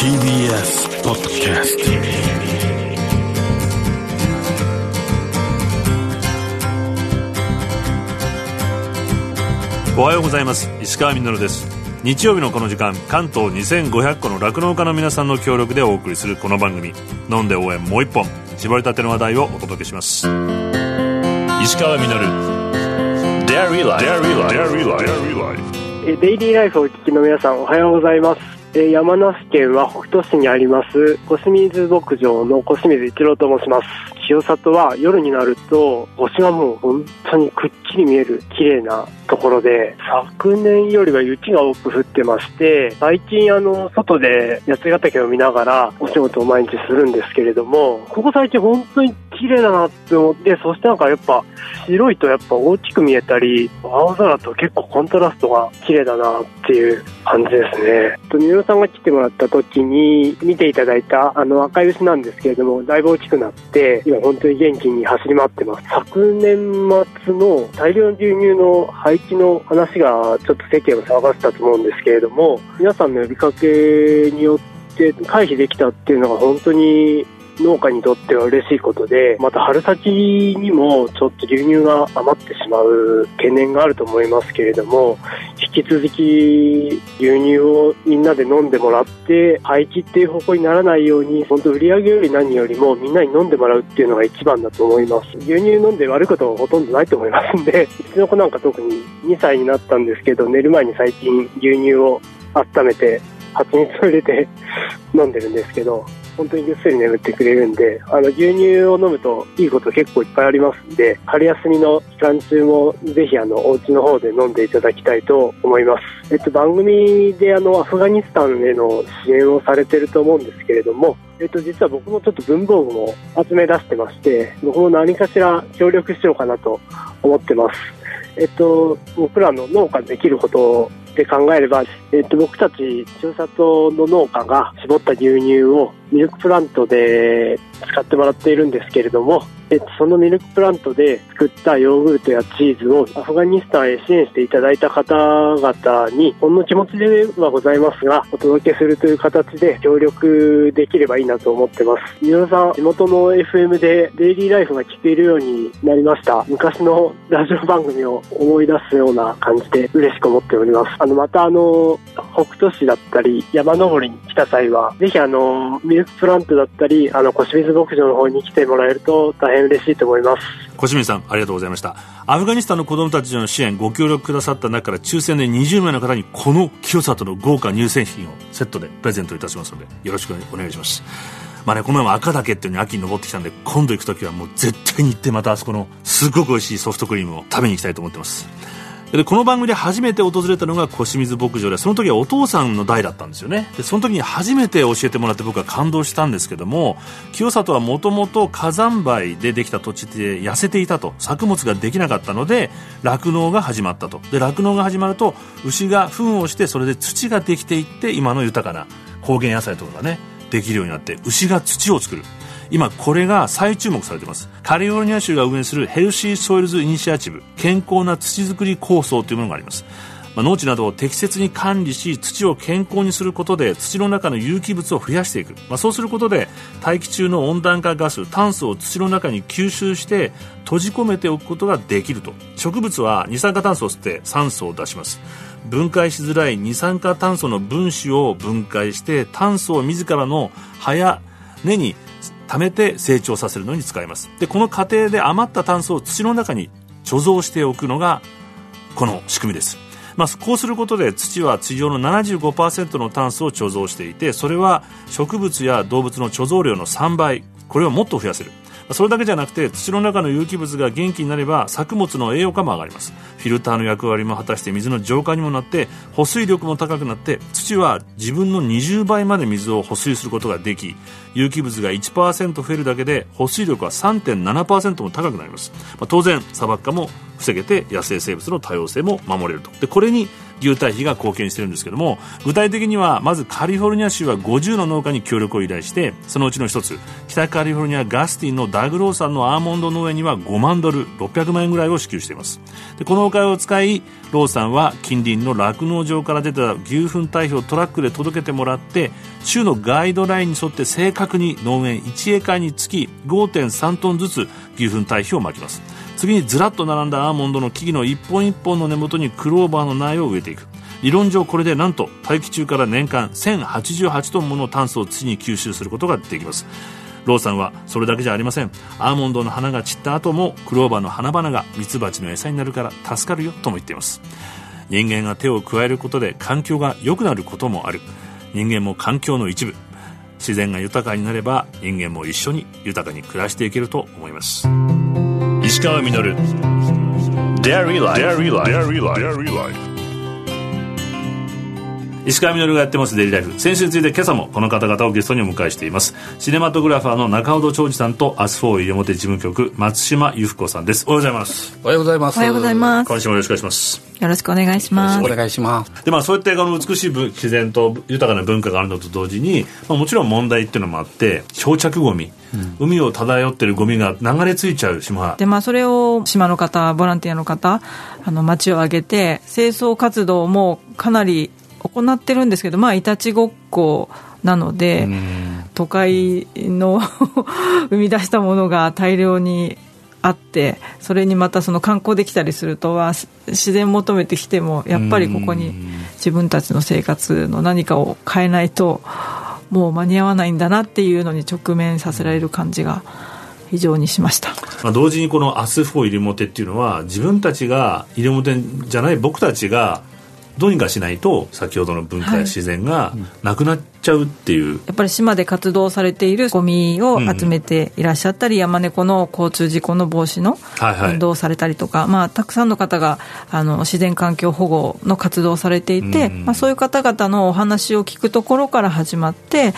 TBS ポッドキャストおはようございます。石川みのるです。日曜日のこの時間関東2500個の酪農家の皆さんの協力でお送りするこの番組。飲んで応援もう一本。絞りたての話題をお届けします。石川みのる Dairy Life えデイリーライフをお聞きの皆さんおはようございますえ山梨県は北杜市にあります小清水牧場の小清水一郎と申します。清里は夜になると星がもう本当にくっきり見える綺麗なところで昨年よりは雪が多く降ってまして最近あの外で八ヶ岳を見ながらお仕事を毎日するんですけれどもここ最近本当に綺麗だなって思ってそしてなんかやっぱ白いとやっぱ大きく見えたり青空と結構コントラストが綺麗だなっていう感じですね。と三浦さんが来てもらった時に見ていただいたあの赤い牛なんですけれどもだいぶ大きくなって今本当に元気に走り回ってます。昨年末の大量の牛乳の廃棄の話がちょっと世間を騒がせたと思うんですけれども皆さんの呼びかけによって回避できたっていうのが本当に農家にとっては嬉しいことで、また春先にもちょっと牛乳が余ってしまう懸念があると思いますけれども、引き続き牛乳をみんなで飲んでもらって、廃棄っていう方向にならないように、本当売り上げより何よりもみんなに飲んでもらうっていうのが一番だと思います。牛乳飲んで悪いことはほとんどないと思いますんで、うちの子なんか特に2歳になったんですけど、寝る前に最近牛乳を温めて、蜂蜜を入れて飲んでるんですけど、本当にぐっすり眠ってくれるんで、あの牛乳を飲むといいこと結構いっぱいありますんで、春休みの期間中もぜひあのお家の方で飲んでいただきたいと思います。えっと、番組であのアフガニスタンへの支援をされてると思うんですけれども、えっと、実は僕もちょっと文房具も集め出してまして、僕も何かしら協力しようかなと思ってます。えっと、僕らの農家でできることで考えれば、えっと、僕たち中里の農家が絞った牛乳をミルクプラントで使ってもらっているんですけれども、えっと、そのミルクプラントで作ったヨーグルトやチーズをアフガニスタンへ支援していただいた方々にほんの気持ちではございますがお届けするという形で協力できればいいなと思ってます。三浦さん地元の FM でデイリーライフが聞けるようになりました。昔のラジオ番組を思い出すような感じで嬉しく思っております。あのまたあの北斗市だったり山登りに来た際はぜひあのミルクプラントだったりあの小清水牧場の方に来てもらえると大変嬉しいと思います。小清水さんありがとうございました。アフガニスタンの子供たちの支援ご協力くださった中から抽選で20名の方にこの清里の豪華乳製品をセットでプレゼントいたしますのでよろしくお願いします。まあね、この前も赤岳っていうのに秋に登ってきたんで今度行く時はもう絶対に行ってまたあそこのすごく美味しいソフトクリームを食べに行きたいと思ってます。でこの番組で初めて訪れたのが小清水牧場でその時はお父さんの代だったんですよね。でその時に初めて教えてもらって僕は感動したんですけども清里はもともと火山灰でできた土地で痩せていたと作物ができなかったので酪農が始まったと。で酪農が始まると牛が糞をしてそれで土ができていって今の豊かな高原野菜とかがねできるようになって牛が土を作る。今これが再注目されています。カリフォルニア州が運営するヘルシーソイルズイニシアチブ健康な土作り構想というものがあります。まあ、農地などを適切に管理し土を健康にすることで土の中の有機物を増やしていく、まあ、そうすることで大気中の温暖化ガス炭素を土の中に吸収して閉じ込めておくことができると。植物は二酸化炭素を吸って酸素を出します。分解しづらい二酸化炭素の分子を分解して炭素を自らの葉や根に貯めて成長させるのに使います。でこの過程で余った炭素を土の中に貯蔵しておくのがこの仕組みです。まあ、こうすることで土は地上の75%の炭素を貯蔵していてそれは植物や動物の貯蔵量の3倍これをもっと増やせる。それだけじゃなくて土の中の有機物が元気になれば作物の栄養価も上がります。フィルターの役割も果たして水の浄化にもなって保水力も高くなって土は自分の20倍まで水を保水することができ有機物が1%増えるだけで保水力は3.7%も高くなります、まあ、当然砂漠化も防げて野生生物の多様性も守れると。でこれに牛堆肥が貢献してるんですけども具体的にはまずカリフォルニア州は50の農家に協力を依頼してそのうちの一つ北カリフォルニアガスティンのダグローさんのアーモンド農園には5万ドル600万円ぐらいを支給しています。でこのお金を使いローさんは近隣の酪農場から出た牛糞堆肥をトラックで届けてもらって州のガイドラインに沿って正確に農園1エーカにつき5.3トンずつ牛糞堆肥をまきます。次にずらっと並んだアーモンドの木々の一本一本の根元にクローバーの苗を植えていく。理論上これでなんと大気中から年間1088トンもの炭素を土に吸収することができます。ローさんはそれだけじゃありませんアーモンドの花が散った後もクローバーの花々がミツバチの餌になるから助かるよとも言っています人間が手を加えることで環境が良くなることもある人間も環境の一部自然が豊かになれば人間も一緒に豊かに暮らしていけると思います石川實 Dairy Life. Dairy Life. Dairy Life. Dairy Life. 石川實がやってます Dairy Life。先週について今朝もこの方々をゲストにお迎えしています。シネマトグラファーの仲程長治さんと Us 4 西表事務局松島由布子さんです。おはようございます。おはようございます。おはようございます。今週もよろしくお願いします。よろしくお願いします。お願いします。でまあそういったあの美しい自然と豊かな文化があるのと同時に、まあ、もちろん問題っていうのもあって漂着ゴミ、うん、海を漂ってるゴミが流れ着いちゃう島。でまあそれを島の方ボランティアの方あの町を挙げて清掃活動もかなり行ってるんですけど、まあ、いたちごっこなので、都会の 生み出したものが大量にあってそれにまたその観光できたりするとは自然求めてきてもやっぱりここに自分たちの生活の何かを変えないともう間に合わないんだなっていうのに直面させられる感じが非常にしました、まあ、同時にこの「 Us 4 西表」っていうのは自分たちが西表じゃない僕たちがどうにかしないと先ほどの文化や自然がなくなっちゃうっていう、はい、やっぱり島で活動されているゴミを集めていらっしゃったり、うん、山猫の交通事故の防止の運動をされたりとか、はいはい、まあ、たくさんの方があの自然環境保護の活動をされていて、うん、まあ、そういう方々のお話を聞くところから始まって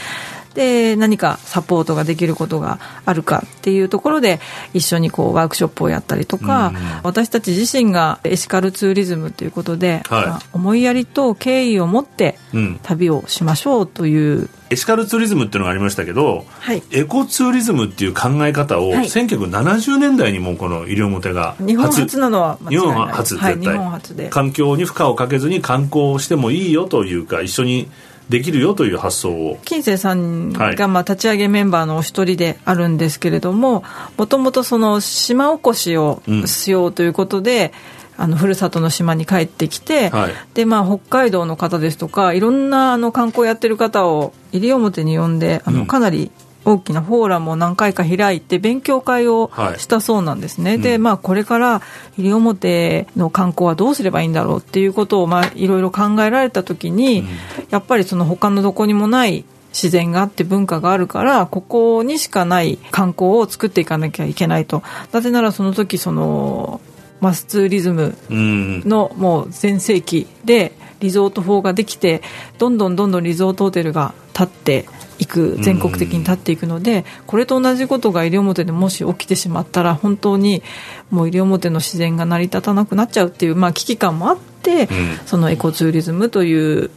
で何かサポートができることがあるかっていうところで一緒にこうワークショップをやったりとか、うん、私たち自身がエシカルツーリズムということで、はい。まあ、思いやりと敬意を持って旅をしましょうという、うん、エシカルツーリズムっていうのがありましたけど、はい、エコツーリズムっていう考え方を、はい、1970年代にもこの西表が日本初なのは日本初絶対、はい、日本初で。環境に負荷をかけずに観光してもいいよというか一緒にできるよという発想を。金星さんがまあ立ち上げメンバーのお一人であるんですけれどももともとその島おこしをしようということで、うん、あのふるさとの島に帰ってきて、はい、でまあ、北海道の方ですとかいろんなあの観光やってる方を西表に呼んであのかなり大きなフォーラムを何回か開いて勉強会をしたそうなんですね、はい、で、まあ、これから西表の観光はどうすればいいんだろうっていうことを、まあ、いろいろ考えられた時に、うん、やっぱりその他のどこにもない自然があって文化があるからここにしかない観光を作っていかなきゃいけないと。なぜならその時そのマスツーリズムのもう全盛期でリゾート法ができてどんどんどんどんリゾートホテルが建っていく全国的に立っていくのでこれと同じことが西表でもし起きてしまったら本当にもう西表の自然が成り立たなくなっちゃうっていう、まあ、危機感もあって、そのエコツーリズムという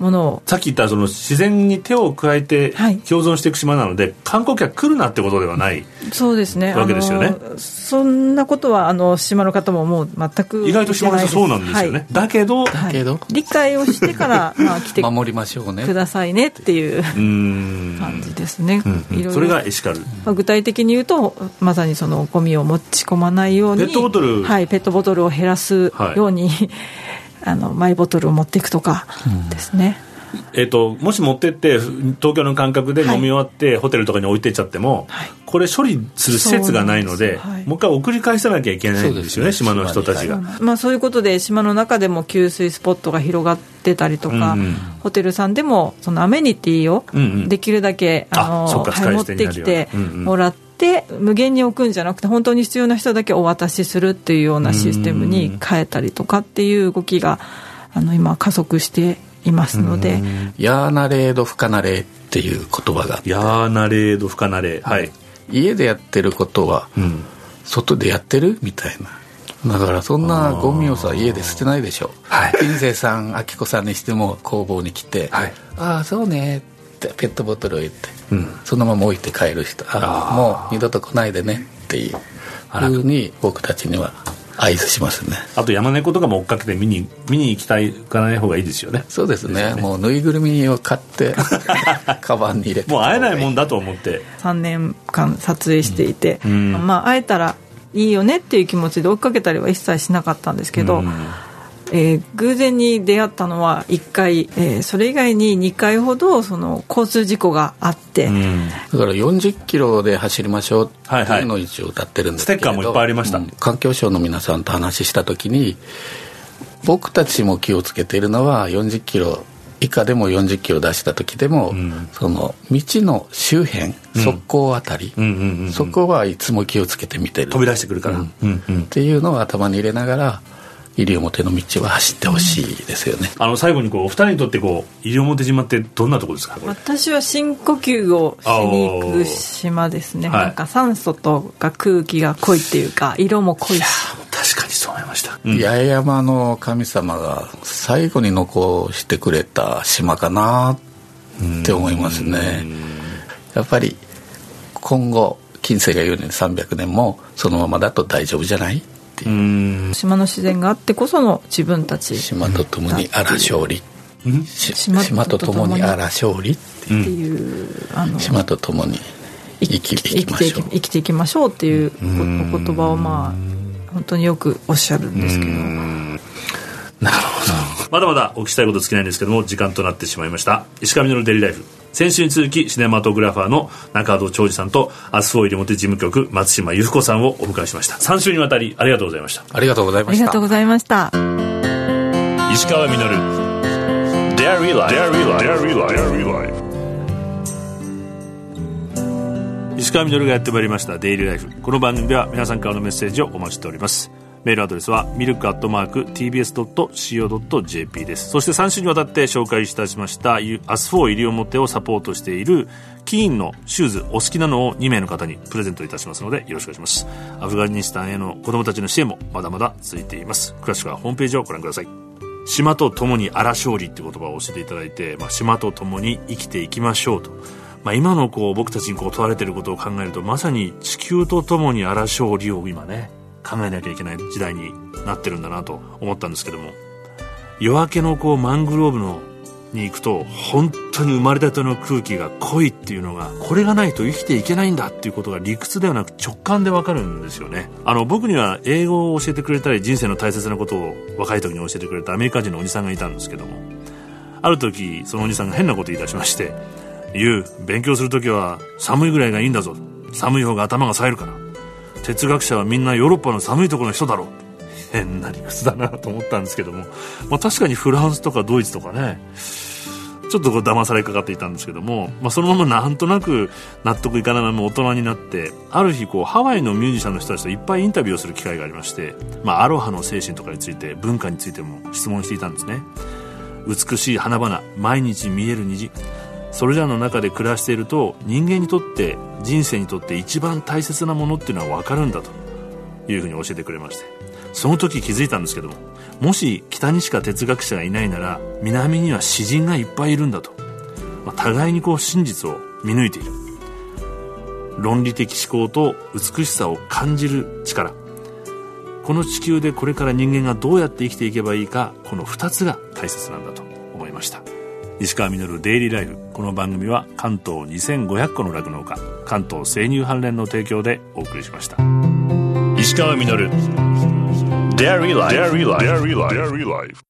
ものをさっき言ったその自然に手を加えて共存していく島なので、はい、観光客来るなってことではないそうですね。わけですよね。そんなことはあの島の方ももう全く意外と島の人そうなんですよね、はい、だけど、だけど理解をしてからまあ来て 守りましょうね。くださいねっていう感じですね、それがエシカル、まあ、具体的に言うとまさにそのゴミを持ち込まないようにペットボトル。はいペットボトルを減らすように、はい、あのマイボトルを持っていくとかですね、うん。えーと、もし持ってって東京の感覚で飲み終わって、はい、ホテルとかに置いてっちゃっても、はい、これ処理する施設がないので、はい、もう一回送り返さなきゃいけないんですよね、ね。島の人たちが、まあ、そういうことで島の中でも給水スポットが広がってたりとか、うんうん、ホテルさんでもそのアメニティをできるだけ、うんうん、あのはい、持ってきてもらって。無限に置くんじゃなくて本当に必要な人だけお渡しするっていうようなシステムに変えたりとかっていう動きがあの今加速していますので「やーなれーど不可なれ」っていう言葉が。やーなれーど不可なれはい。家でやってることは、うん、外でやってるみたいなだからそんなゴミをさ家で捨てないでしょ、はい、金星さん 明子さんにしても工房に来て「はい、ああそうね」ってペットボトルを言って、うん、そのまま置いて帰る人ああもう二度と来ないでねっていうふうに僕たちには合図しますね。あと山猫とかも追っかけて見に見に行きたいかない方がいいですよね。そうですね、ね、もうぬいぐるみを買って カバンに入れてもう会えないもんだと思って。3年間撮影していて、うん、まあ会えたらいいよねっていう気持ちで追っかけたりは一切しなかったんですけど、うん。えー、偶然に出会ったのは1回、えー、それ以外に2回ほどその交通事故があって、うん、だから40キロで走りましょうっていうのを一応歌ってるんですけど、はいはい、ステッカーもいっぱいありました、うん、環境省の皆さんと話した時に僕たちも気をつけているのは40キロ以下でも40キロ出した時でも、うん、その道の周辺側溝あたり、そこはいつも気をつけて見てる。飛び出してくるから、っていうのを頭に入れながら西表の道は走ってほしいですよね、あの最後にこうお二人にとってこう西表島ってどんなところですか？私は深呼吸をしに行く島ですね、なんか酸素とか空気が濃いっていうか色も濃いし。確かにそう思いました、うん、八重山の神様が最後に残してくれた島かなって思いますね。やっぱり今後近世が言うように300年もそのままだと大丈夫じゃない？っていう島の自然があってこその自分たち。島とともに荒勝利。島とともに荒勝利っていう。島とともに生きていきましょう。生きていきましょうっていうお言葉をまあ本当によくおっしゃるんですけど。なるほど。まだまだお聞きしたいこと尽きないんですけども時間となってしまいました。石上のデリライフ先週に続きシネマトグラファーの中戸長司さんとアスフォイル表事務局松島由布子さんをお迎えしました。3週にわたりありがとうございました。ありがとうございました。ありがとうございました石川實 Dairy Life Dairy 石川實がやってまいりました「Dairy Life」この番組では皆さんからのメッセージをお待ちしておりますメールアドレスは milk アットマーク TBS.CO.JP です。そして3週にわたって紹介いたしました Us 4 西表をサポートしている KEEN のシューズお好きなのを2名の方にプレゼントいたしますのでよろしくお願いします。アフガニスタンへの子供たちの支援もまだまだ続いています。詳しくはホームページをご覧ください。島と共に荒勝利って言葉を教えていただいて、まあ、島と共に生きていきましょうと。まあ、今のこう僕たちにこう問われていることを考えるとまさに地球と共に荒勝利を今ね考えなきゃいけない時代になってるんだなと思ったんですけども夜明けのこうマングローブのに行くと本当に生まれたての空気が濃いっていうのがこれがないと生きていけないんだっていうことが理屈ではなく直感でわかるんですよね。あの僕には英語を教えてくれたり人生の大切なことを若い時に教えてくれたアメリカ人のおじさんがいたんですけどもある時そのおじさんが変なこと言い出しまして「言う勉強する時は寒いぐらいがいいんだぞ。寒い方が頭が冴えるから。哲学者はみんなヨーロッパの寒いところの人だろう。変な理屈だなと思ったんですけども、まあ、確かにフランスとかドイツとかね。ちょっとこう騙されかかっていたんですけども、まあ、そのままなんとなく納得いかないまま大人になってある日こうハワイのミュージシャンの人たちといっぱいインタビューをする機会がありまして、まあ、アロハの精神とかについて文化についても質問していたんですね。美しい花々毎日見える虹。それらの中で暮らしていると人間にとって人生にとって一番大切なものっていうのは分かるんだと。いうふうに教えてくれまして。その時気づいたんですけどももし北にしか哲学者がいないなら南には詩人がいっぱいいるんだと、まあ、互いにこう真実を見抜いている。論理的思考と美しさを感じる力。この地球でこれから人間がどうやって生きていけばいいかこの2つが大切なんだと。石川稔デイリーライフ。この番組は関東2500個の酪農家関東生乳関連の提供でお送りしました。石川稔。Dairy Life